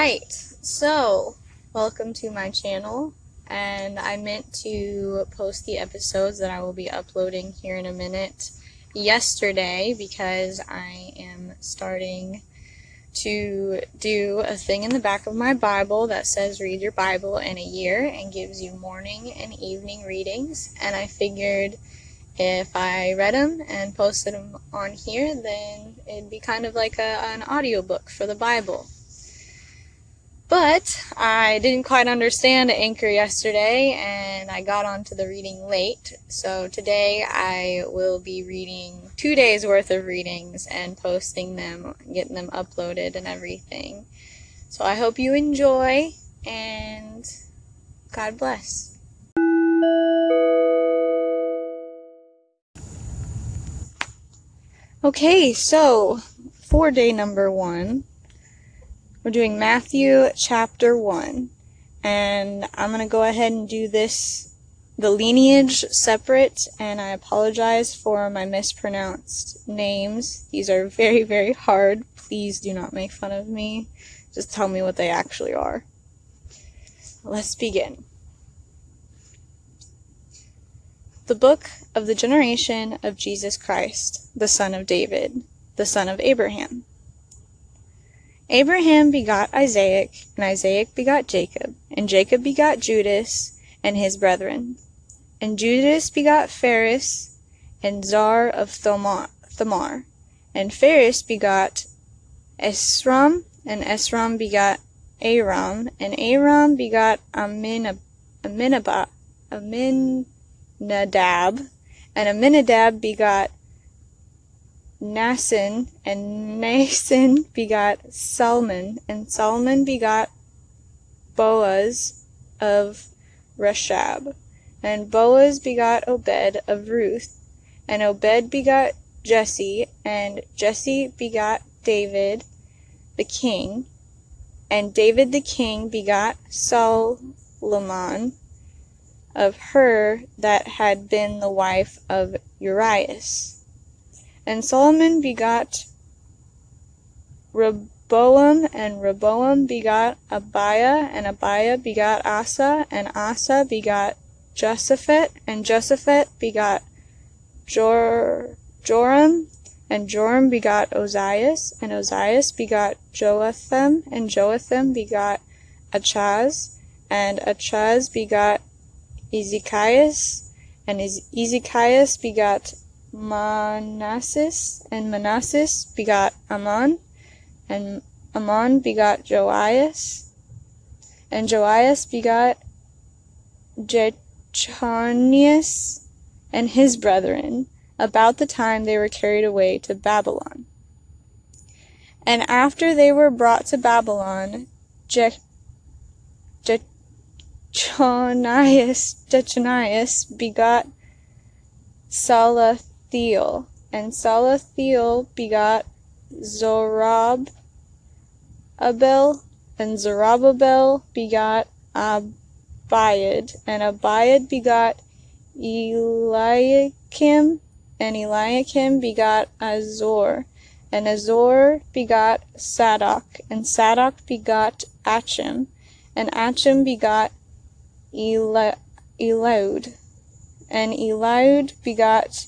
right, so welcome to my channel. And I meant to post the episodes that I will be uploading here in a minute yesterday because I am starting to do a thing in the back of my Bible that says read your Bible in a year and gives you morning and evening readings. And I figured if I read them and posted them on here, then it'd be kind of like a, an audiobook for the Bible. But I didn't quite understand Anchor yesterday and I got onto the reading late. So today I will be reading two days worth of readings and posting them, getting them uploaded and everything. So I hope you enjoy and God bless. Okay, so for day number one, we're doing Matthew chapter 1. And I'm going to go ahead and do this, the lineage separate, and I apologize for my mispronounced names. These are very, very hard. Please do not make fun of me. Just tell me what they actually are. Let's begin. The book of the generation of Jesus Christ, the son of David, the son of Abraham. Abraham begot Isaac, and Isaac begot Jacob, and Jacob begot Judas and his brethren. And Judas begot Phares, and Zar of Thamar. And Phares begot Esrom, and Esrom begot Aram, and Aram begot Aminab, Aminabah, Aminadab, and Aminadab begot Naasson, and Naasson begot Salmon, and Salmon begot Boaz of Reshab, and Boaz begot Obed of Ruth, and Obed begot Jesse, and Jesse begot David the king, and David the king begot Solomon of her that had been the wife of Urias. And Solomon begot Rehoboam, and Rehoboam begot Abiah, and Abiah begot Asa, and Asa begot Josaphat, and Josaphat begot Jor- Joram, and Joram begot Ozias, and Ozias begot Joatham, and Joatham begot Achaz, and Achaz begot Ezekias, and Ezekias begot Manasses, and Manasses begot Amon, and Amon begot Joias, and Joias begot Jechonias and his brethren, about the time they were carried away to Babylon. And after they were brought to Babylon, Je- Jechonias, Jechonias begot Salath Thiel, and Salathiel begot Zorobabel, and Zerubbabel begot Abiad, and Abiad begot Eliakim, and Eliakim begot Azor, and Azor begot Sadoc, and Sadoc begot Achim, and Achim begot Eliud, and Eliud begot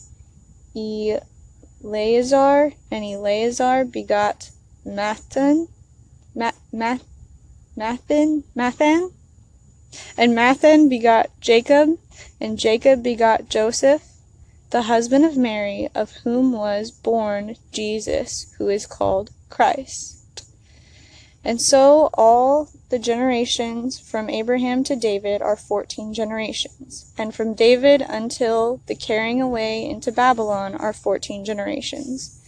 Eleazar, and Eleazar begot Mathan, Ma- Math, Mathan, Mathan, and Mathan begot Jacob, and Jacob begot Joseph, the husband of Mary, of whom was born Jesus, who is called Christ. And so all the generations from Abraham to David are 14 generations, and from David until the carrying away into Babylon are 14 generations.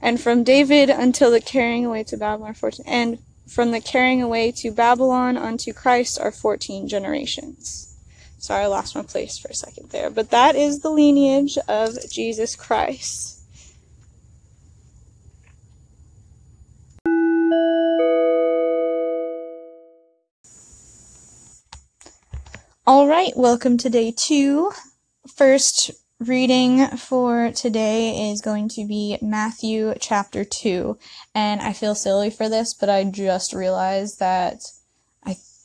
And from David until the carrying away to Babylon are 14, and from the carrying away to Babylon unto Christ are 14 generations. Sorry, I lost my place for a second there. But that is the lineage of Jesus Christ. All right, welcome to day two. First reading for today is going to be Matthew chapter 2. And I feel silly for this, but I just realized that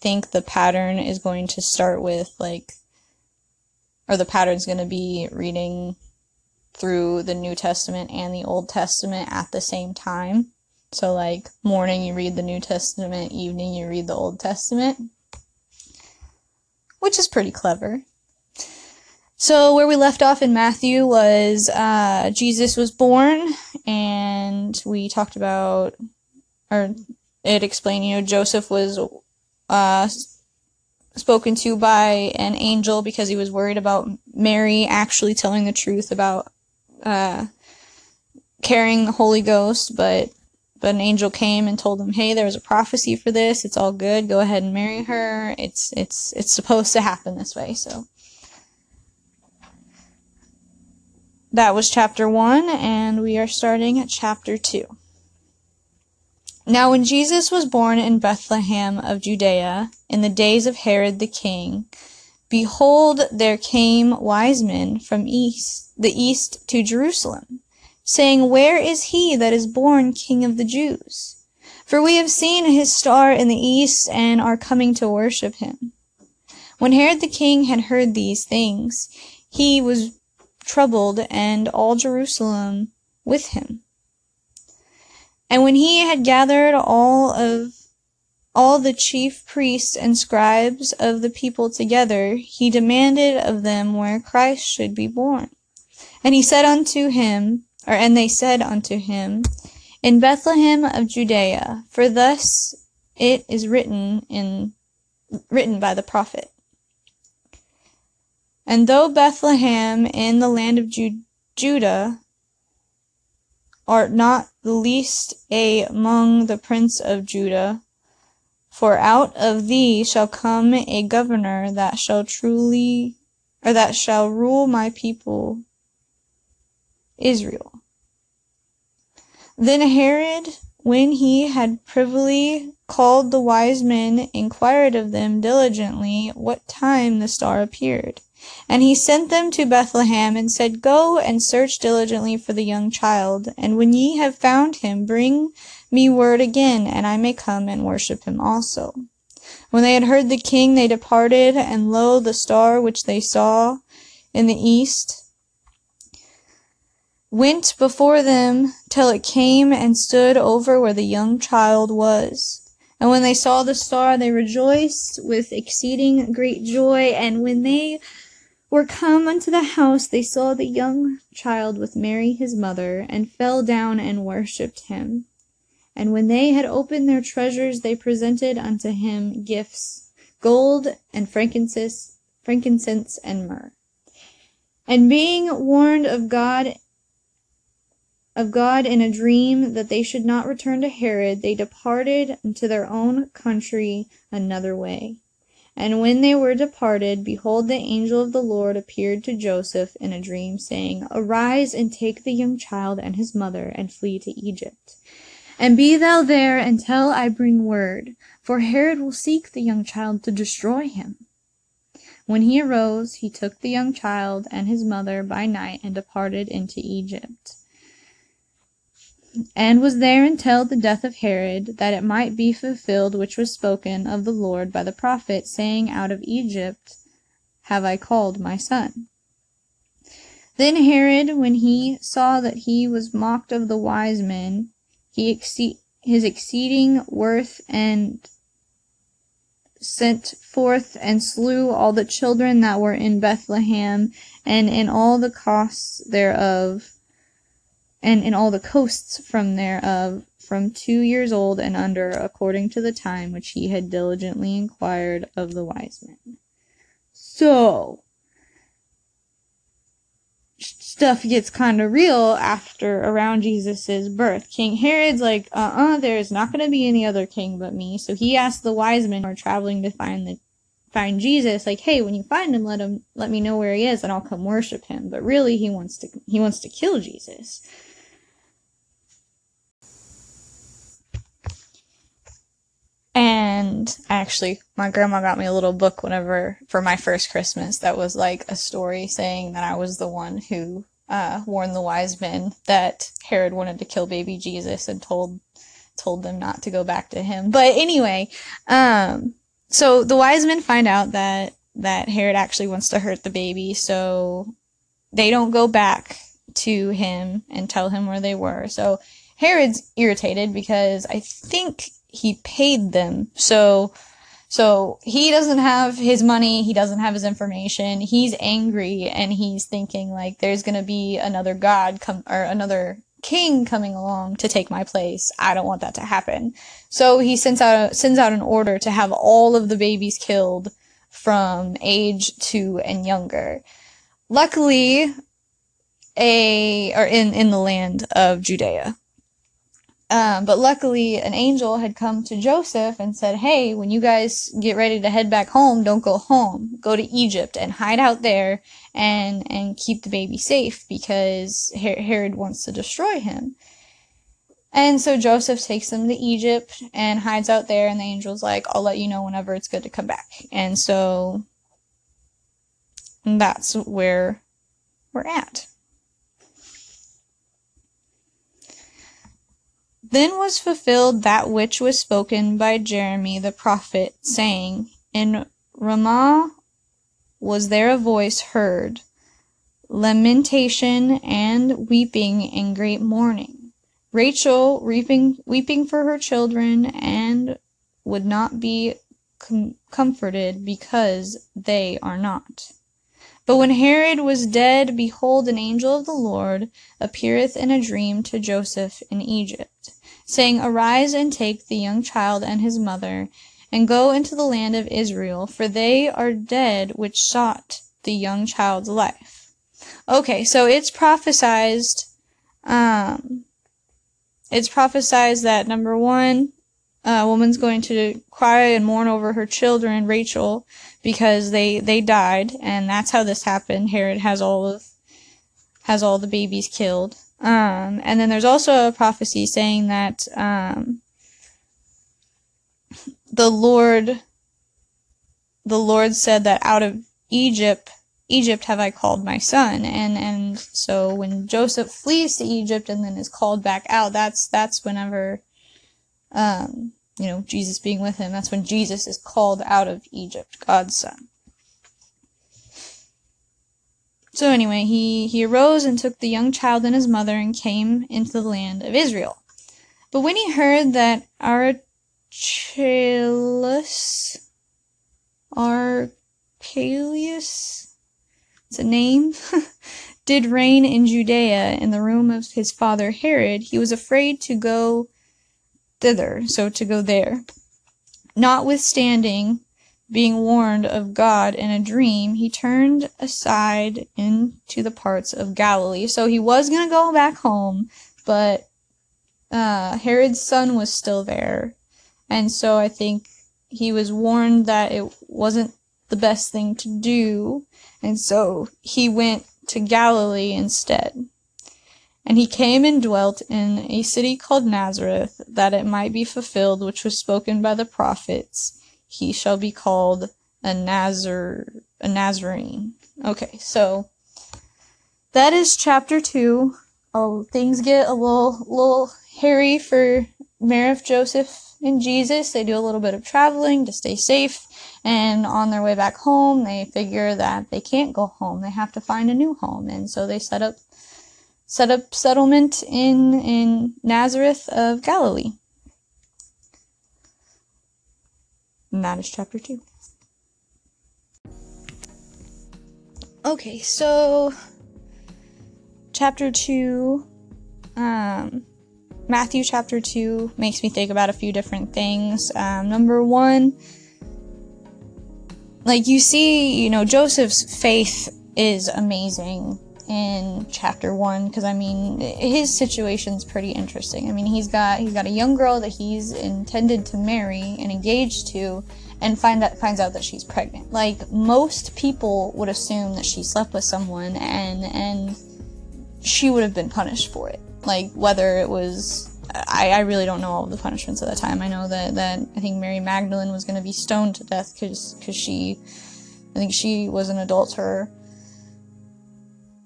think the pattern is going to start with like, or the pattern's going to be reading through the New Testament and the Old Testament at the same time. So, like, morning you read the New Testament, evening you read the Old Testament which is pretty clever. So where we left off in Matthew was uh, Jesus was born, and we talked about, or it explained, you know, Joseph was uh, spoken to by an angel because he was worried about Mary actually telling the truth about uh, carrying the Holy Ghost, but but an angel came and told him, "Hey, there's a prophecy for this. It's all good. Go ahead and marry her. It's it's it's supposed to happen this way." So that was chapter 1 and we are starting at chapter 2. Now when Jesus was born in Bethlehem of Judea in the days of Herod the king, behold there came wise men from east the east to Jerusalem saying, Where is he that is born King of the Jews? For we have seen his star in the east and are coming to worship him. When Herod the king had heard these things, he was troubled, and all Jerusalem with him. And when he had gathered all of all the chief priests and scribes of the people together, he demanded of them where Christ should be born. And he said unto him, or and they said unto him, In Bethlehem of Judea, for thus it is written in written by the prophet. And though Bethlehem in the land of Ju- Judah art not the least among the prince of Judah, for out of thee shall come a governor that shall truly or that shall rule my people Israel. Then Herod, when he had privily called the wise men, inquired of them diligently what time the star appeared. And he sent them to Bethlehem, and said, Go and search diligently for the young child, and when ye have found him, bring me word again, and I may come and worship him also. When they had heard the king, they departed, and lo, the star which they saw in the east went before them till it came and stood over where the young child was. And when they saw the star, they rejoiced with exceeding great joy. And when they were come unto the house, they saw the young child with Mary his mother, and fell down and worshipped him. And when they had opened their treasures, they presented unto him gifts, gold and frankincense, frankincense and myrrh. And being warned of God of God in a dream that they should not return to Herod, they departed into their own country another way. And when they were departed, behold, the angel of the Lord appeared to Joseph in a dream, saying, Arise and take the young child and his mother, and flee to Egypt. And be thou there until I bring word, for Herod will seek the young child to destroy him. When he arose, he took the young child and his mother by night and departed into Egypt and was there until the death of Herod, that it might be fulfilled which was spoken of the Lord by the prophet, saying, Out of Egypt have I called my son. Then Herod, when he saw that he was mocked of the wise men, he exceed, his exceeding worth and sent forth and slew all the children that were in Bethlehem and in all the coasts thereof and in all the coasts from thereof from two years old and under, according to the time which he had diligently inquired of the wise men. So, stuff gets kind of real after around Jesus's birth. King Herod's like, uh-uh, there's not going to be any other king but me. So he asked the wise men who are traveling to find the find Jesus, like, hey, when you find him, let him let me know where he is, and I'll come worship him. But really, he wants to he wants to kill Jesus. And actually my grandma got me a little book whenever for my first Christmas that was like a story saying that I was the one who uh, warned the wise men that Herod wanted to kill baby Jesus and told told them not to go back to him. But anyway, um, so the wise men find out that that Herod actually wants to hurt the baby, so they don't go back to him and tell him where they were. So Herod's irritated because I think he paid them. So so he doesn't have his money, he doesn't have his information. He's angry and he's thinking like there's going to be another god come or another king coming along to take my place. I don't want that to happen. So he sends out a, sends out an order to have all of the babies killed from age 2 and younger. Luckily, a or in in the land of Judea. Um, but luckily, an angel had come to Joseph and said, Hey, when you guys get ready to head back home, don't go home. Go to Egypt and hide out there and, and keep the baby safe because Herod wants to destroy him. And so Joseph takes them to Egypt and hides out there, and the angel's like, I'll let you know whenever it's good to come back. And so that's where we're at. Then was fulfilled that which was spoken by Jeremy the prophet, saying, In Ramah was there a voice heard, lamentation and weeping and great mourning. Rachel weeping, weeping for her children and would not be com- comforted because they are not. But when Herod was dead, behold, an angel of the Lord appeareth in a dream to Joseph in Egypt saying, Arise and take the young child and his mother, and go into the land of Israel, for they are dead which sought the young child's life. Okay, so it's prophesied, um, it's prophesied that number one, a woman's going to cry and mourn over her children, Rachel, because they, they died, and that's how this happened. Herod has all of, has all the babies killed. Um, and then there's also a prophecy saying that um, the Lord, the Lord said that out of Egypt, Egypt have I called my son, and and so when Joseph flees to Egypt and then is called back out, that's that's whenever, um, you know, Jesus being with him, that's when Jesus is called out of Egypt, God's son. So anyway, he, he arose and took the young child and his mother and came into the land of Israel. But when he heard that Archelaus, Archelaus, it's a name, did reign in Judea in the room of his father Herod, he was afraid to go thither, so to go there. Notwithstanding, being warned of God in a dream, he turned aside into the parts of Galilee. So he was going to go back home, but uh, Herod's son was still there. And so I think he was warned that it wasn't the best thing to do. And so he went to Galilee instead. And he came and dwelt in a city called Nazareth, that it might be fulfilled which was spoken by the prophets he shall be called a Nazar a Nazarene. Okay, so that is chapter two. Oh, things get a little little hairy for Mary of Joseph and Jesus. They do a little bit of traveling to stay safe, and on their way back home, they figure that they can't go home. They have to find a new home, and so they set up set up settlement in in Nazareth of Galilee. And that is chapter 2. Okay, so chapter 2 um Matthew chapter 2 makes me think about a few different things. Um, number 1 like you see, you know, Joseph's faith is amazing in chapter one because I mean his situation's pretty interesting. I mean he's got he's got a young girl that he's intended to marry and engaged to, and find that finds out that she's pregnant. Like most people would assume that she slept with someone and and she would have been punished for it. Like whether it was I, I really don't know all the punishments at that time. I know that, that I think Mary Magdalene was going to be stoned to death because she, I think she was an adulterer.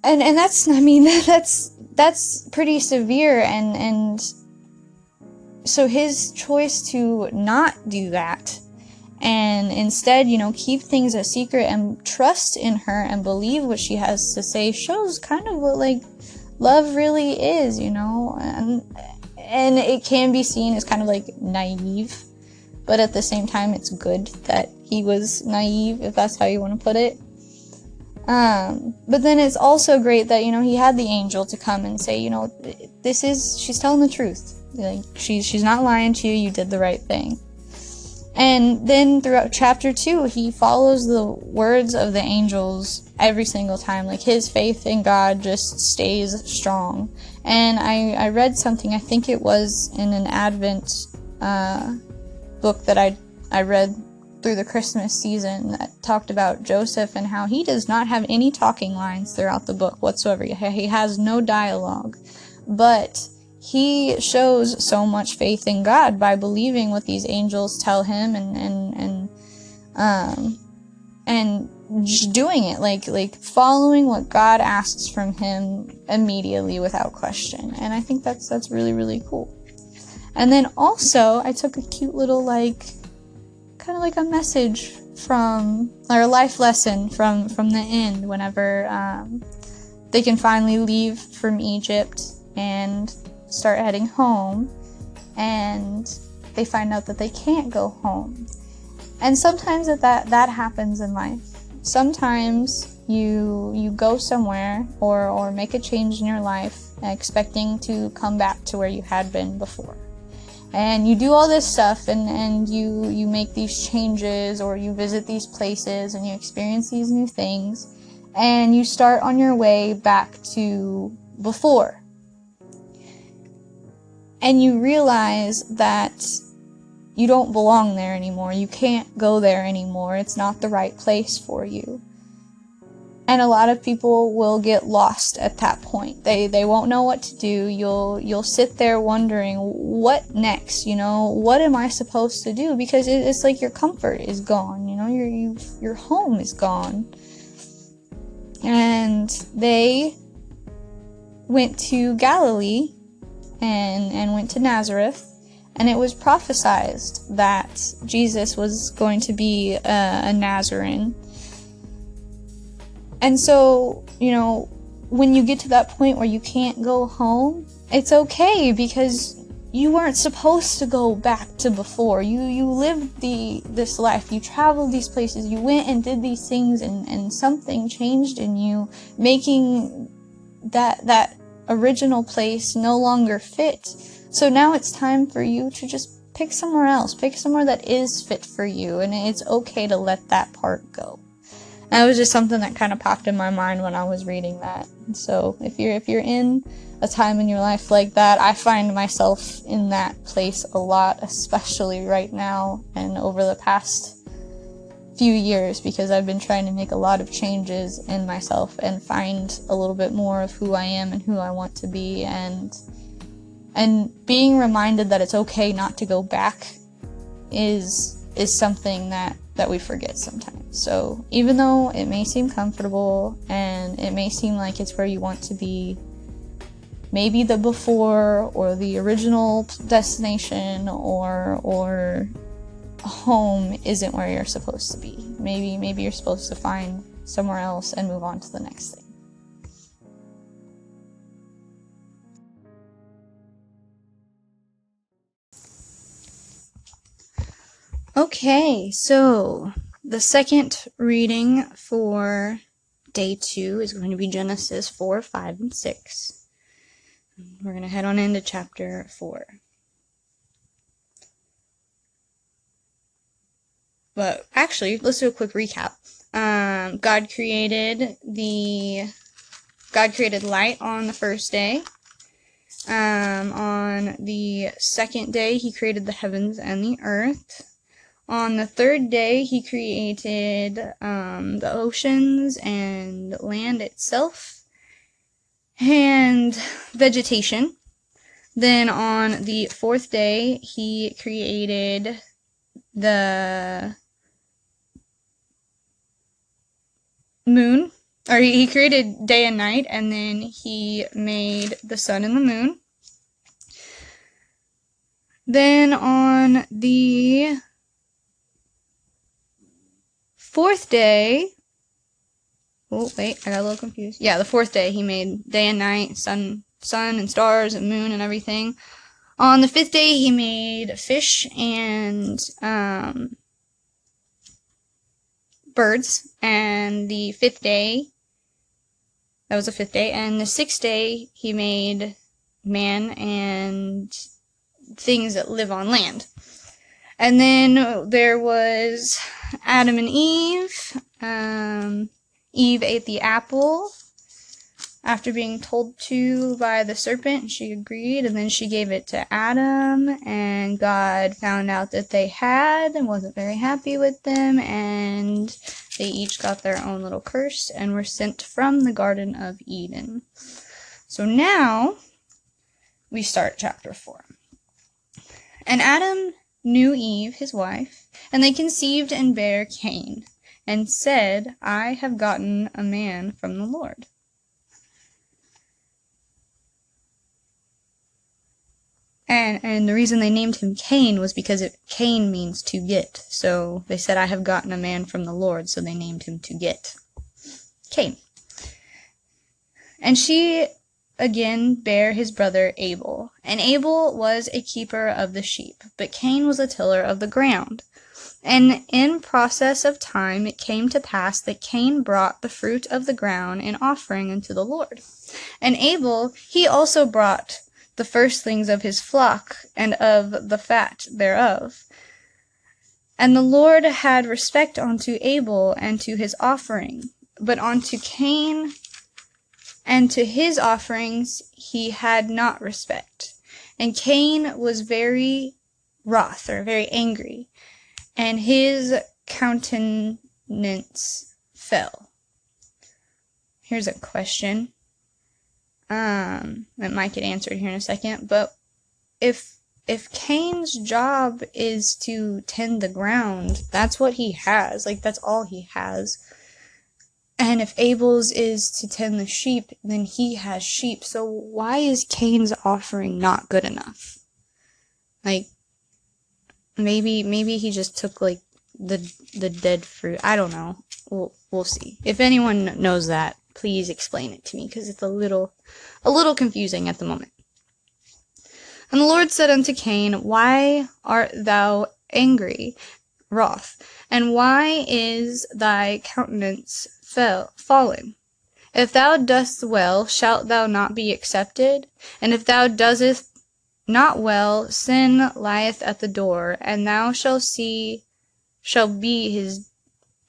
And and that's I mean that's that's pretty severe and and so his choice to not do that and instead, you know, keep things a secret and trust in her and believe what she has to say shows kind of what like love really is, you know, and and it can be seen as kind of like naive, but at the same time, it's good that he was naive, if that's how you want to put it. Um, but then it's also great that you know he had the angel to come and say, you know, this is she's telling the truth. Like she's she's not lying to you. You did the right thing. And then throughout chapter two, he follows the words of the angels every single time. Like his faith in God just stays strong. And I, I read something, I think it was in an Advent uh, book that I, I read through the Christmas season that talked about Joseph and how he does not have any talking lines throughout the book whatsoever. He has no dialogue. But he shows so much faith in God by believing what these angels tell him and and and um and doing it like like following what God asks from him immediately without question. And I think that's that's really really cool. And then also I took a cute little like kind of like a message from or a life lesson from from the end whenever um, they can finally leave from Egypt and start heading home and they find out that they can't go home. And sometimes that, that that happens in life. Sometimes you you go somewhere or or make a change in your life expecting to come back to where you had been before. And you do all this stuff and, and you you make these changes or you visit these places and you experience these new things and you start on your way back to before and you realize that you don't belong there anymore. You can't go there anymore. It's not the right place for you. And a lot of people will get lost at that point. They they won't know what to do. You'll you'll sit there wondering what next. You know what am I supposed to do? Because it's like your comfort is gone. You know your you, your home is gone. And they went to Galilee and, and went to Nazareth. And it was prophesied that Jesus was going to be a, a Nazarene. And so, you know, when you get to that point where you can't go home, it's okay because you weren't supposed to go back to before. You you lived the this life. You traveled these places. You went and did these things and, and something changed in you, making that that original place no longer fit. So now it's time for you to just pick somewhere else. Pick somewhere that is fit for you, and it's okay to let that part go. That was just something that kind of popped in my mind when I was reading that. So if you're if you're in a time in your life like that, I find myself in that place a lot, especially right now and over the past few years because I've been trying to make a lot of changes in myself and find a little bit more of who I am and who I want to be and and being reminded that it's okay not to go back is is something that that we forget sometimes. So even though it may seem comfortable and it may seem like it's where you want to be, maybe the before or the original destination or or home isn't where you're supposed to be. Maybe maybe you're supposed to find somewhere else and move on to the next thing. Okay, so the second reading for day two is going to be Genesis 4, 5, and 6. We're going to head on into chapter 4. But actually, let's do a quick recap. Um, God created the God created light on the first day. Um, on the second day, He created the heavens and the earth. On the third day, He created um, the oceans and land itself and vegetation. Then on the fourth day, he created the moon, or he created day and night, and then he made the sun and the moon. Then on the fourth day, oh wait, I got a little confused. Yeah, the fourth day he made day and night, sun, sun and stars and moon and everything. On the fifth day he made fish and um, birds, and the fifth day, that was the fifth day, and the sixth day he made man and things that live on land. And then there was Adam and Eve. Um, Eve ate the apple after being told to by the serpent, she agreed, and then she gave it to Adam, and God found out that they had and wasn't very happy with them, and they each got their own little curse and were sent from the Garden of Eden. So now we start chapter 4. And Adam knew Eve, his wife, and they conceived and bare Cain, and said, I have gotten a man from the Lord. And and the reason they named him Cain was because it, Cain means to get. So they said, I have gotten a man from the Lord, so they named him to get. Cain. And she again bare his brother Abel. And Abel was a keeper of the sheep, but Cain was a tiller of the ground. And in process of time it came to pass that Cain brought the fruit of the ground in offering unto the Lord. And Abel he also brought the firstlings of his flock, and of the fat thereof. And the Lord had respect unto Abel and to his offering, but unto Cain and to his offerings he had not respect. And Cain was very wroth, or very angry, and his countenance fell. Here's a question. Um, that might get answered here in a second. But if if Cain's job is to tend the ground, that's what he has. Like that's all he has. And if Abel's is to tend the sheep, then he has sheep. So why is Cain's offering not good enough? Like maybe maybe he just took like the the dead fruit. I don't know. We'll we'll see. If anyone knows that, please explain it to me because it's a little a little confusing at the moment. And the Lord said unto Cain, Why art thou angry, wroth, and why is thy countenance fell, fallen? If thou dost well, shalt thou not be accepted? And if thou doest not well, sin lieth at the door, and thou shalt see, shall be his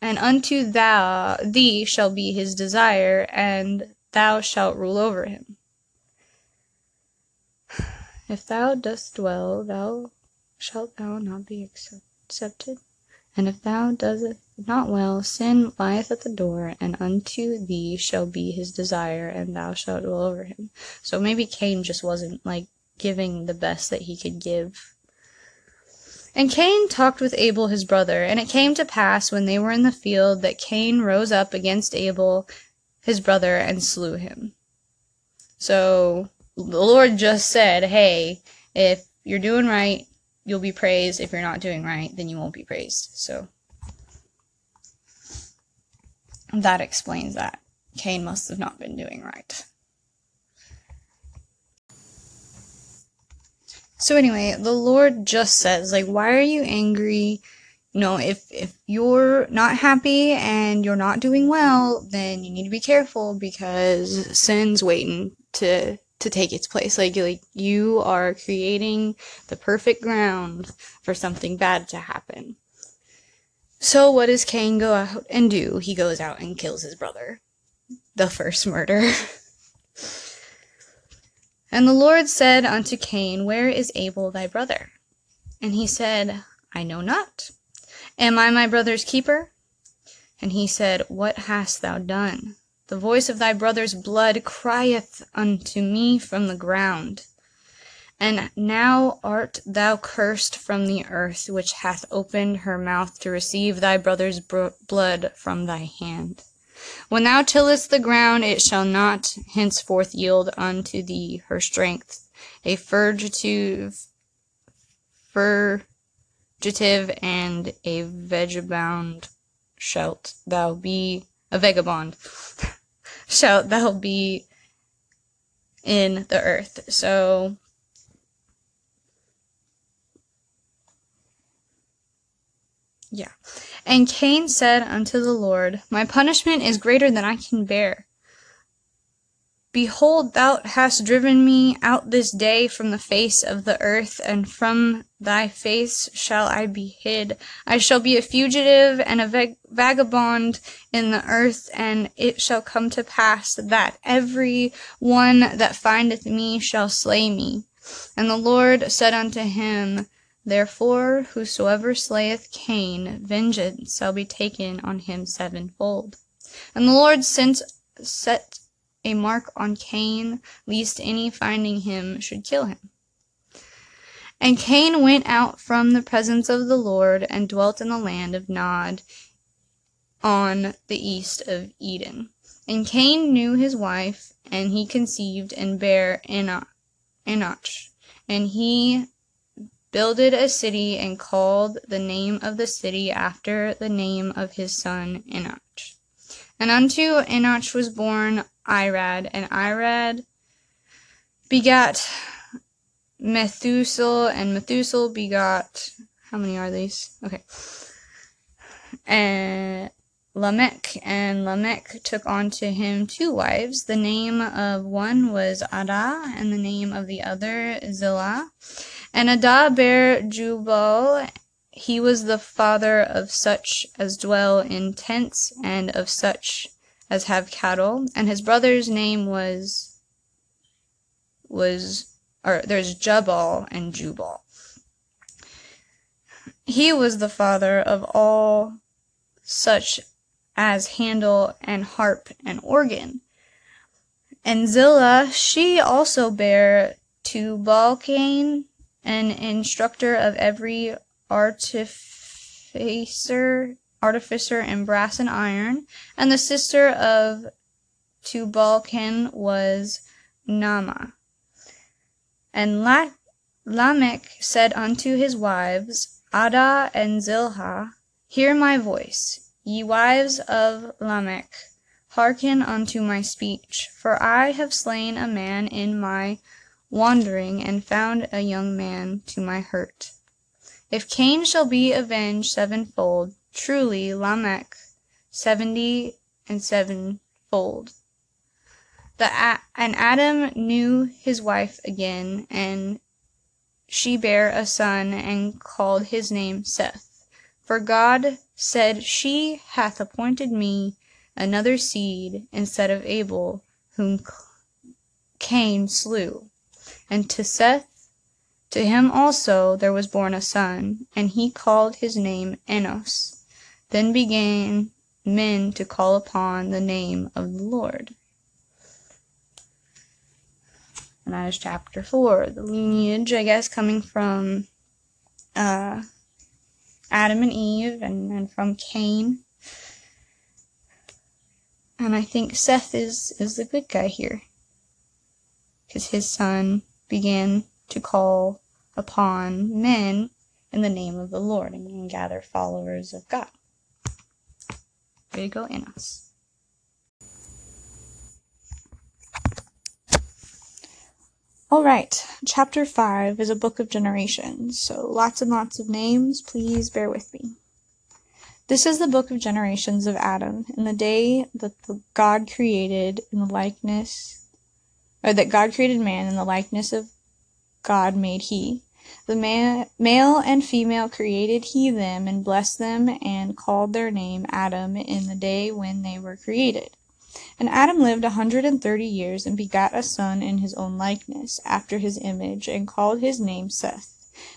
and unto thou thee shall be his desire, and thou shalt rule over him. If thou dost well, thou shalt thou not be accepted, and if thou doest not well, sin lieth at the door, and unto thee shall be his desire, and thou shalt rule over him. So maybe Cain just wasn't like giving the best that he could give and Cain talked with Abel his brother, and it came to pass when they were in the field that Cain rose up against Abel his brother and slew him. So the Lord just said, Hey, if you're doing right, you'll be praised. If you're not doing right, then you won't be praised. So that explains that. Cain must have not been doing right. So anyway, the Lord just says, like, why are you angry? You know, if if you're not happy and you're not doing well, then you need to be careful because sin's waiting to to take its place. Like like you are creating the perfect ground for something bad to happen. So what does Cain go out and do? He goes out and kills his brother. The first murder. And the Lord said unto Cain, Where is Abel thy brother? And he said, I know not. Am I my brother's keeper? And he said, What hast thou done? The voice of thy brother's blood crieth unto me from the ground. And now art thou cursed from the earth, which hath opened her mouth to receive thy brother's bro- blood from thy hand. When thou tillest the ground, it shall not henceforth yield unto thee her strength. A fugitive, fugitive and a vagabond shalt thou be, a vagabond shalt thou be in the earth. So, yeah. And Cain said unto the Lord, My punishment is greater than I can bear. Behold, thou hast driven me out this day from the face of the earth, and from thy face shall I be hid. I shall be a fugitive and a vag- vagabond in the earth, and it shall come to pass that every one that findeth me shall slay me. And the Lord said unto him, Therefore, whosoever slayeth Cain, vengeance shall be taken on him sevenfold. And the Lord sent, set a mark on Cain, lest any finding him should kill him. And Cain went out from the presence of the Lord and dwelt in the land of Nod on the east of Eden. And Cain knew his wife, and he conceived and bare Enoch. And he builded a city and called the name of the city after the name of his son Enoch. And unto Enoch was born Irad, and Irad begat Methuselah, and Methuselah begot how many are these? Okay. And Lamech, and Lamech took unto him two wives. The name of one was Adah, and the name of the other Zillah. And Adah bare Jubal. He was the father of such as dwell in tents, and of such as have cattle. And his brother's name was was or there's Jubal and Jubal. He was the father of all such as handle and harp and organ. And Zillah, she also bare to Cain, an instructor of every artificer, artificer in brass and iron, and the sister of Tubal-Cain was Naamah. And La- Lamech said unto his wives, Adah and Zillah, Hear my voice, ye wives of Lamech, hearken unto my speech, for I have slain a man in my wandering, and found a young man to my hurt. If Cain shall be avenged sevenfold, truly Lamech seventy and sevenfold. The and Adam knew his wife again, and she bare a son, and called his name Seth. For God said, She hath appointed me another seed instead of Abel, whom Cain slew. And to Seth, to him also there was born a son, and he called his name Enos. Then began men to call upon the name of the Lord. And that is chapter 4. The lineage, I guess, coming from uh, Adam and Eve and, and from Cain. And I think Seth is, is the good guy here. Because his son began to call upon men in the name of the Lord and gather followers of God. Way to go, Enos. Alright, chapter 5 is a book of generations, so lots and lots of names, please bear with me. This is the book of generations of Adam, in the day that the God created in the likeness, or that God created man in the likeness of God made he. The ma- male and female created he them, and blessed them, and called their name Adam in the day when they were created. And Adam lived a hundred and thirty years, and begat a son in his own likeness, after his image, and called his name Seth.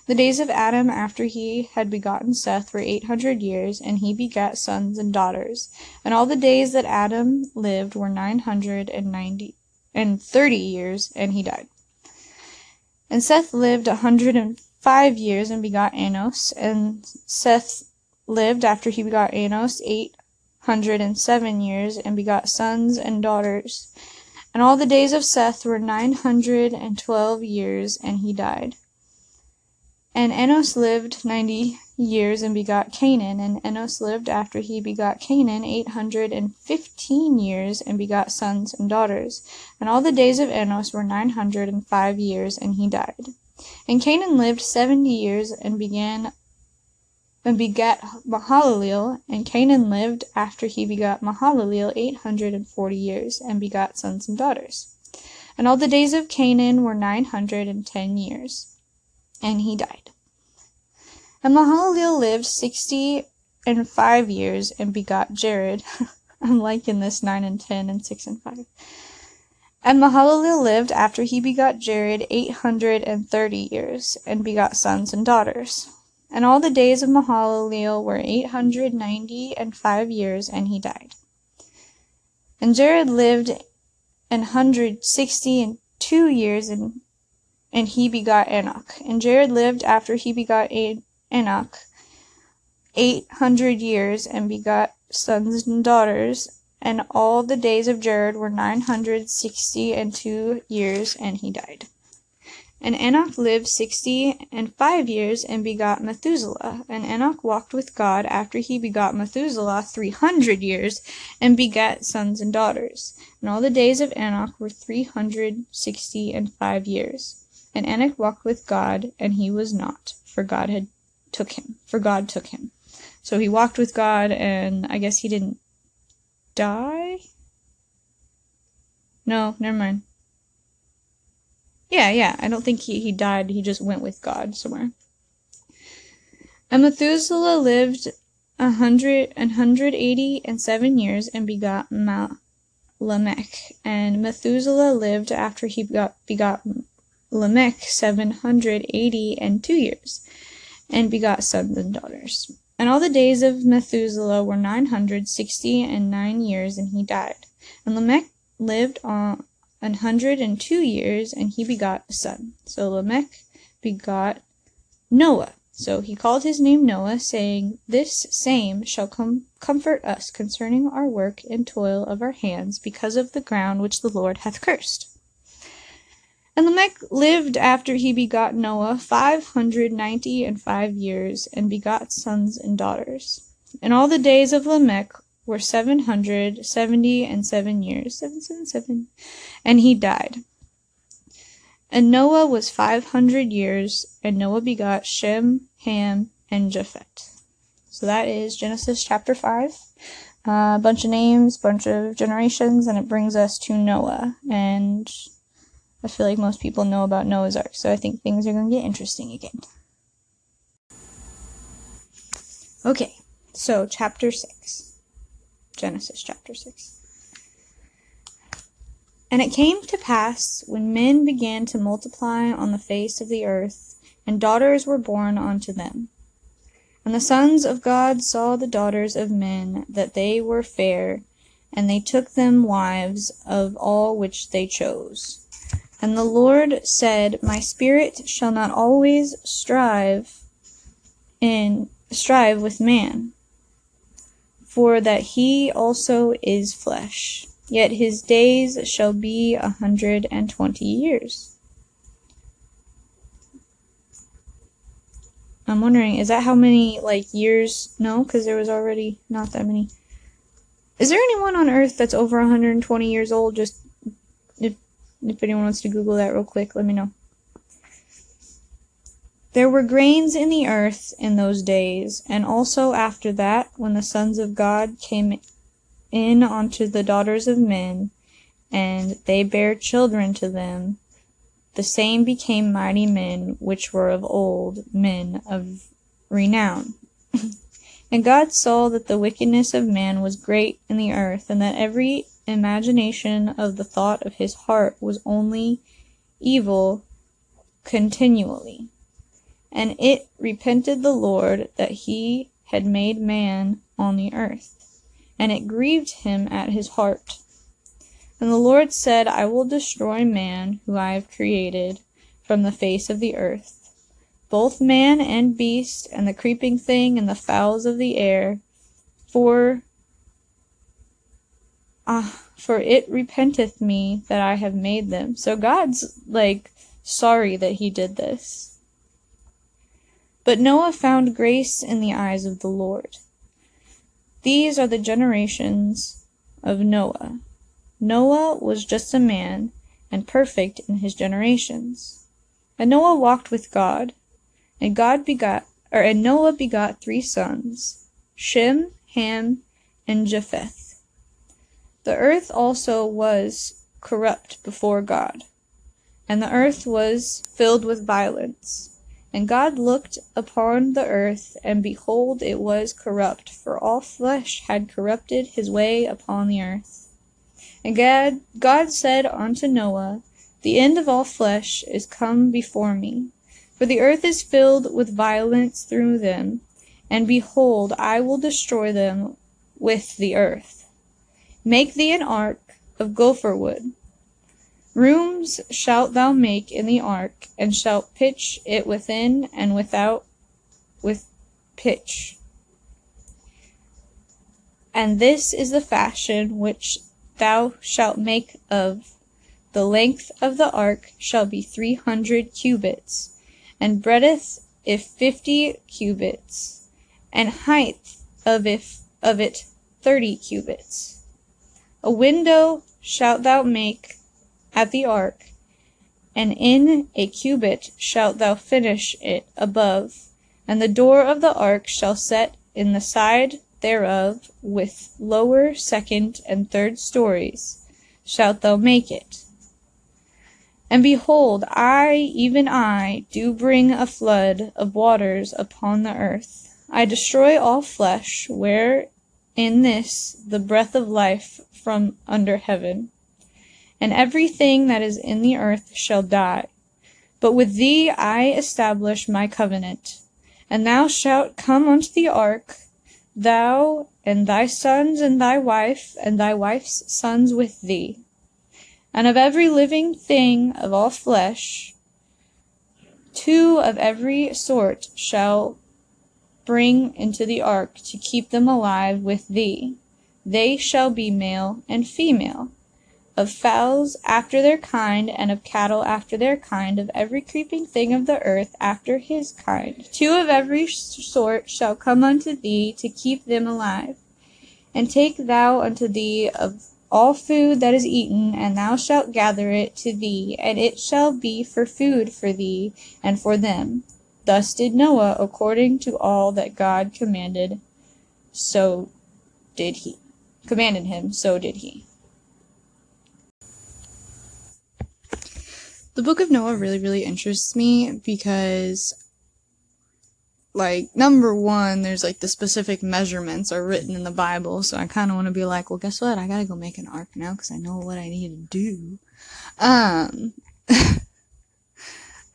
The days of Adam after he had begotten Seth were eight hundred years, and he begat sons and daughters. And all the days that Adam lived were nine hundred and ninety and thirty years, and he died. And Seth lived a hundred and five years and begot Enos. And Seth lived after he begot Enos eight hundred and seven years and begot sons and daughters. And all the days of Seth were nine hundred and twelve years, and he died. And Enos lived ninety years and begot Cainan. And Enos lived after he begot Cainan eight hundred and fifteen years and begot sons and daughters. And all the days of Enos were nine hundred and five years, and he died. And Cainan lived seventy years and began and begat Mahalaleel, and Cainan lived after he begot Mahalaleel eight hundred and forty years, and begot sons and daughters. And all the days of Cainan were nine hundred and ten years, and he died. And Mahalaleel lived sixty and five years, and begot Jared. I'm liking this nine and ten and six and five. And Mahalaleel lived after he begot Jared eight hundred and thirty years, and begot sons and daughters. And all the days of Mahalaleel were eight hundred ninety and five years, and he died. And Jared lived an hundred sixty and two years, and and he begot Enoch. And Jared lived after he begot Enoch eight hundred years, and begot sons and daughters. And all the days of Jared were nine hundred sixty and two years, and he died. And Enoch lived sixty and five years, and begot Methuselah. And Enoch walked with God after he begot Methuselah three hundred years, and begat sons and daughters. And all the days of Enoch were three hundred sixty and five years. And Enoch walked with God, and he was not, for God had took him. For God took him. So he walked with God, and I guess he didn't die. No, never mind. Yeah, yeah. I don't think he, he died. He just went with God somewhere. And Methuselah lived a hundred and hundred eighty and seven years and begot Ma- Lamech. And Methuselah lived after he begot, begot Lamech seven hundred eighty and two years, and begot sons and daughters. And all the days of Methuselah were nine hundred sixty and nine years, and he died. And Lamech lived on an hundred and two years, and he begot a son. So Lamech begot Noah. So he called his name Noah, saying, This same shall com- comfort us concerning our work and toil of our hands, because of the ground which the Lord hath cursed. And Lamech lived after he begot Noah five hundred ninety and five years, and begot sons and daughters. And all the days of Lamech were seven hundred seventy and seven years. Seven, seven, seven. And he died. And Noah was five hundred years, and Noah begot Shem, Ham, and Japheth. So that is Genesis chapter 5. A uh, bunch of names, bunch of generations, and it brings us to Noah. And I feel like most people know about Noah's Ark, so I think things are going to get interesting again. Okay, so chapter 6. Genesis chapter 6. And it came to pass, when men began to multiply on the face of the earth, and daughters were born unto them. And the sons of God saw the daughters of men, that they were fair, and they took them wives of all which they chose. And the Lord said, My spirit shall not always strive in strive with man, for that he also is flesh yet his days shall be a hundred and twenty years. I'm wondering, is that how many, like, years? No, because there was already not that many. Is there anyone on Earth that's over 120 years old? Just, if, anyone wants to Google that real quick, let me know. There were grains in the earth in those days, and also after that, when the sons of God came in unto the daughters of men, and they bare children to them. The same became mighty men which were of old, men of renown. and God saw that the wickedness of man was great in the earth, and that every imagination of the thought of his heart was only evil continually. And it repented the Lord that he had made man on the earth and it grieved him at his heart. And the Lord said, I will destroy man who I have created, from the face of the earth, both man and beast, and the creeping thing and the fowls of the air, for ah, for it repenteth me that I have made them. So God's like sorry that he did this. But Noah found grace in the eyes of the Lord. These are the generations of Noah. Noah was just a man and perfect in his generations. And Noah walked with God, and God begot or and Noah begot three sons, Shem, Ham, and Japheth. The earth also was corrupt before God, and the earth was filled with violence. And God looked upon the earth, and behold, it was corrupt, for all flesh had corrupted his way upon the earth. And God, God said unto Noah, The end of all flesh is come before me, for the earth is filled with violence through them, and behold, I will destroy them with the earth. Make thee an ark of gopher wood. Rooms shalt thou make in the ark, and shalt pitch it within and without with pitch. And this is the fashion which thou shalt make of the length of the ark shall be three hundred cubits, and breadth if fifty cubits, and height of if of it thirty cubits. A window shalt thou make at the ark, and in a cubit shalt thou finish it above, and the door of the ark shall set in the side thereof with lower, second, and third stories shalt thou make it. And behold, I, even I, do bring a flood of waters upon the earth. I destroy all flesh, where in this the breath of life from under heaven and everything that is in the earth shall die. But with thee I establish my covenant. And thou shalt come unto the ark, thou and thy sons and thy wife and thy wife's sons with thee. And of every living thing of all flesh, two of every sort shall bring into the ark to keep them alive with thee. They shall be male and female of fowls after their kind, and of cattle after their kind, of every creeping thing of the earth after his kind. Two of every sort shall come unto thee to keep them alive. And take thou unto thee of all food that is eaten, and thou shalt gather it to thee, and it shall be for food for thee and for them. Thus did Noah according to all that God commanded, so did he. Commanded him, so did he. The book of Noah really, really interests me because, like, number one, there's like the specific measurements are written in the Bible, so I kind of want to be like, well, guess what? I gotta go make an ark now because I know what I need to do. Um,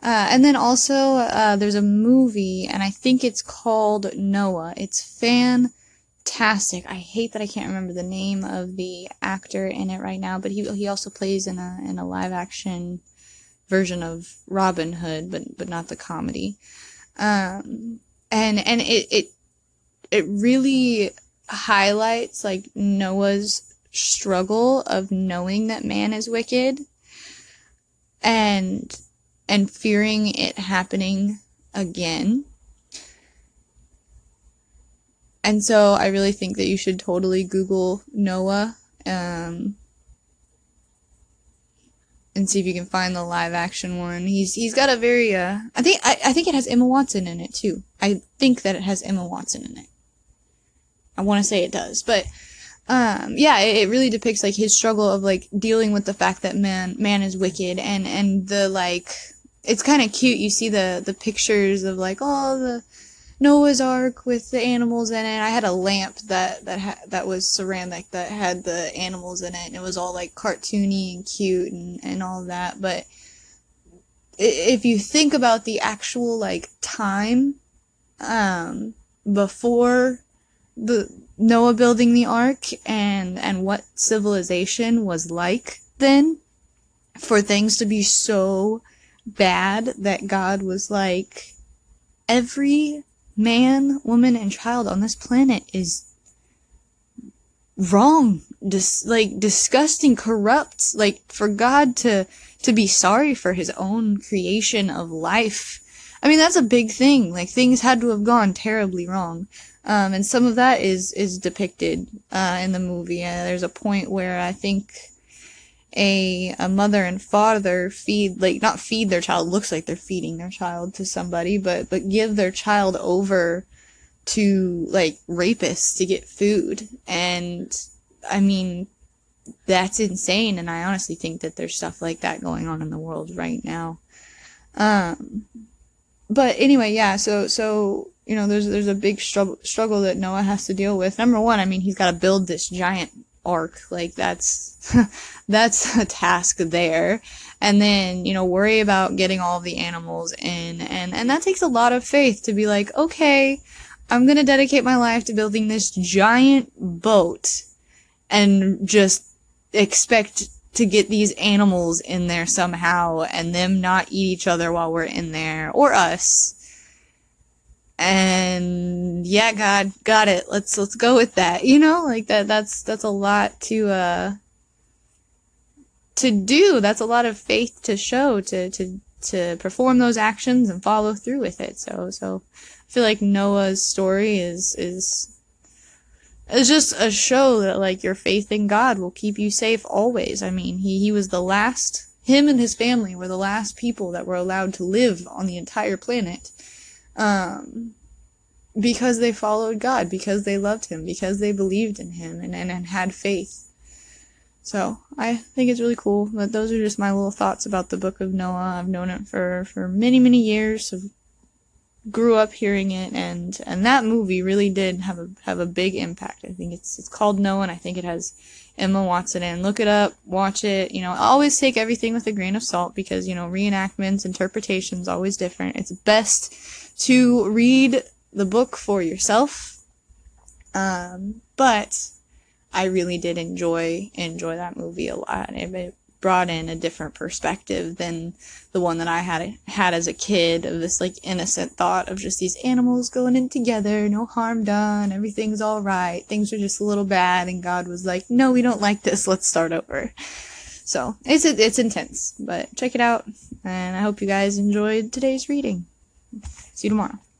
uh, and then also, uh, there's a movie, and I think it's called Noah. It's fantastic. I hate that I can't remember the name of the actor in it right now, but he he also plays in a in a live action version of Robin Hood, but but not the comedy. Um, and and it it it really highlights like Noah's struggle of knowing that man is wicked and and fearing it happening again. And so I really think that you should totally Google Noah. Um, and see if you can find the live action one. He's he's got a very uh I think I, I think it has Emma Watson in it too. I think that it has Emma Watson in it. I want to say it does, but um yeah, it, it really depicts like his struggle of like dealing with the fact that man man is wicked and and the like it's kind of cute. You see the the pictures of like all oh, the Noah's Ark with the animals in it. I had a lamp that that ha- that was ceramic that had the animals in it, and it was all like cartoony and cute and and all that. But if you think about the actual like time um, before the Noah building the ark and and what civilization was like then, for things to be so bad that God was like, every man, woman, and child on this planet is wrong, dis- like disgusting, corrupt. Like for God to to be sorry for His own creation of life. I mean, that's a big thing. Like things had to have gone terribly wrong. Um, and some of that is is depicted uh, in the movie. Uh, there's a point where I think a a mother and father feed like not feed their child looks like they're feeding their child to somebody but but give their child over to like rapists to get food. And i mean that's insane and i honestly think that there's stuff like that going on in the world right now. Um but anyway yeah so so you know there's there's a big struggle struggle that noah has to deal with. Number one i mean he's got to build this giant ark like that's that's a task there. And then you know worry about getting all the animals in. And and that takes a lot of faith to be like okay i'm going to dedicate my life to building this giant boat and just expect to get these animals in there somehow and them not eat each other while we're in there or us and yeah god got it. Let's let's go with that. You know like that that's that's a lot to uh to do. That's a lot of faith to show to to to perform those actions and follow through with it. So so i feel like noah's story is is it's just a show that like your faith in god will keep you safe always. I mean he he was the last him and his family were the last people that were allowed to live on the entire planet um, because they followed God, because they loved Him, because they believed in Him and, and, and had faith. So I think it's really cool. But those are just my little thoughts about the Book of Noah. I've known it for, for many, many years. So grew up hearing it, and and that movie really did have a have a big impact. I think it's it's called Noah, and I think it has Emma Watson in. Look it up, watch it. You know, always take everything with a grain of salt because you know reenactments, interpretations, always different. It's best to read the book for yourself. Um, but I really did enjoy enjoy that movie a lot. It brought in a different perspective than the one that I had had as a kid of this like innocent thought of just these animals going in together, no harm done, everything's all right. Things are just a little bad, and God was like, "No, we don't like this. Let's start over." So it's it's intense, but check it out, and I hope you guys enjoyed today's reading. See you tomorrow.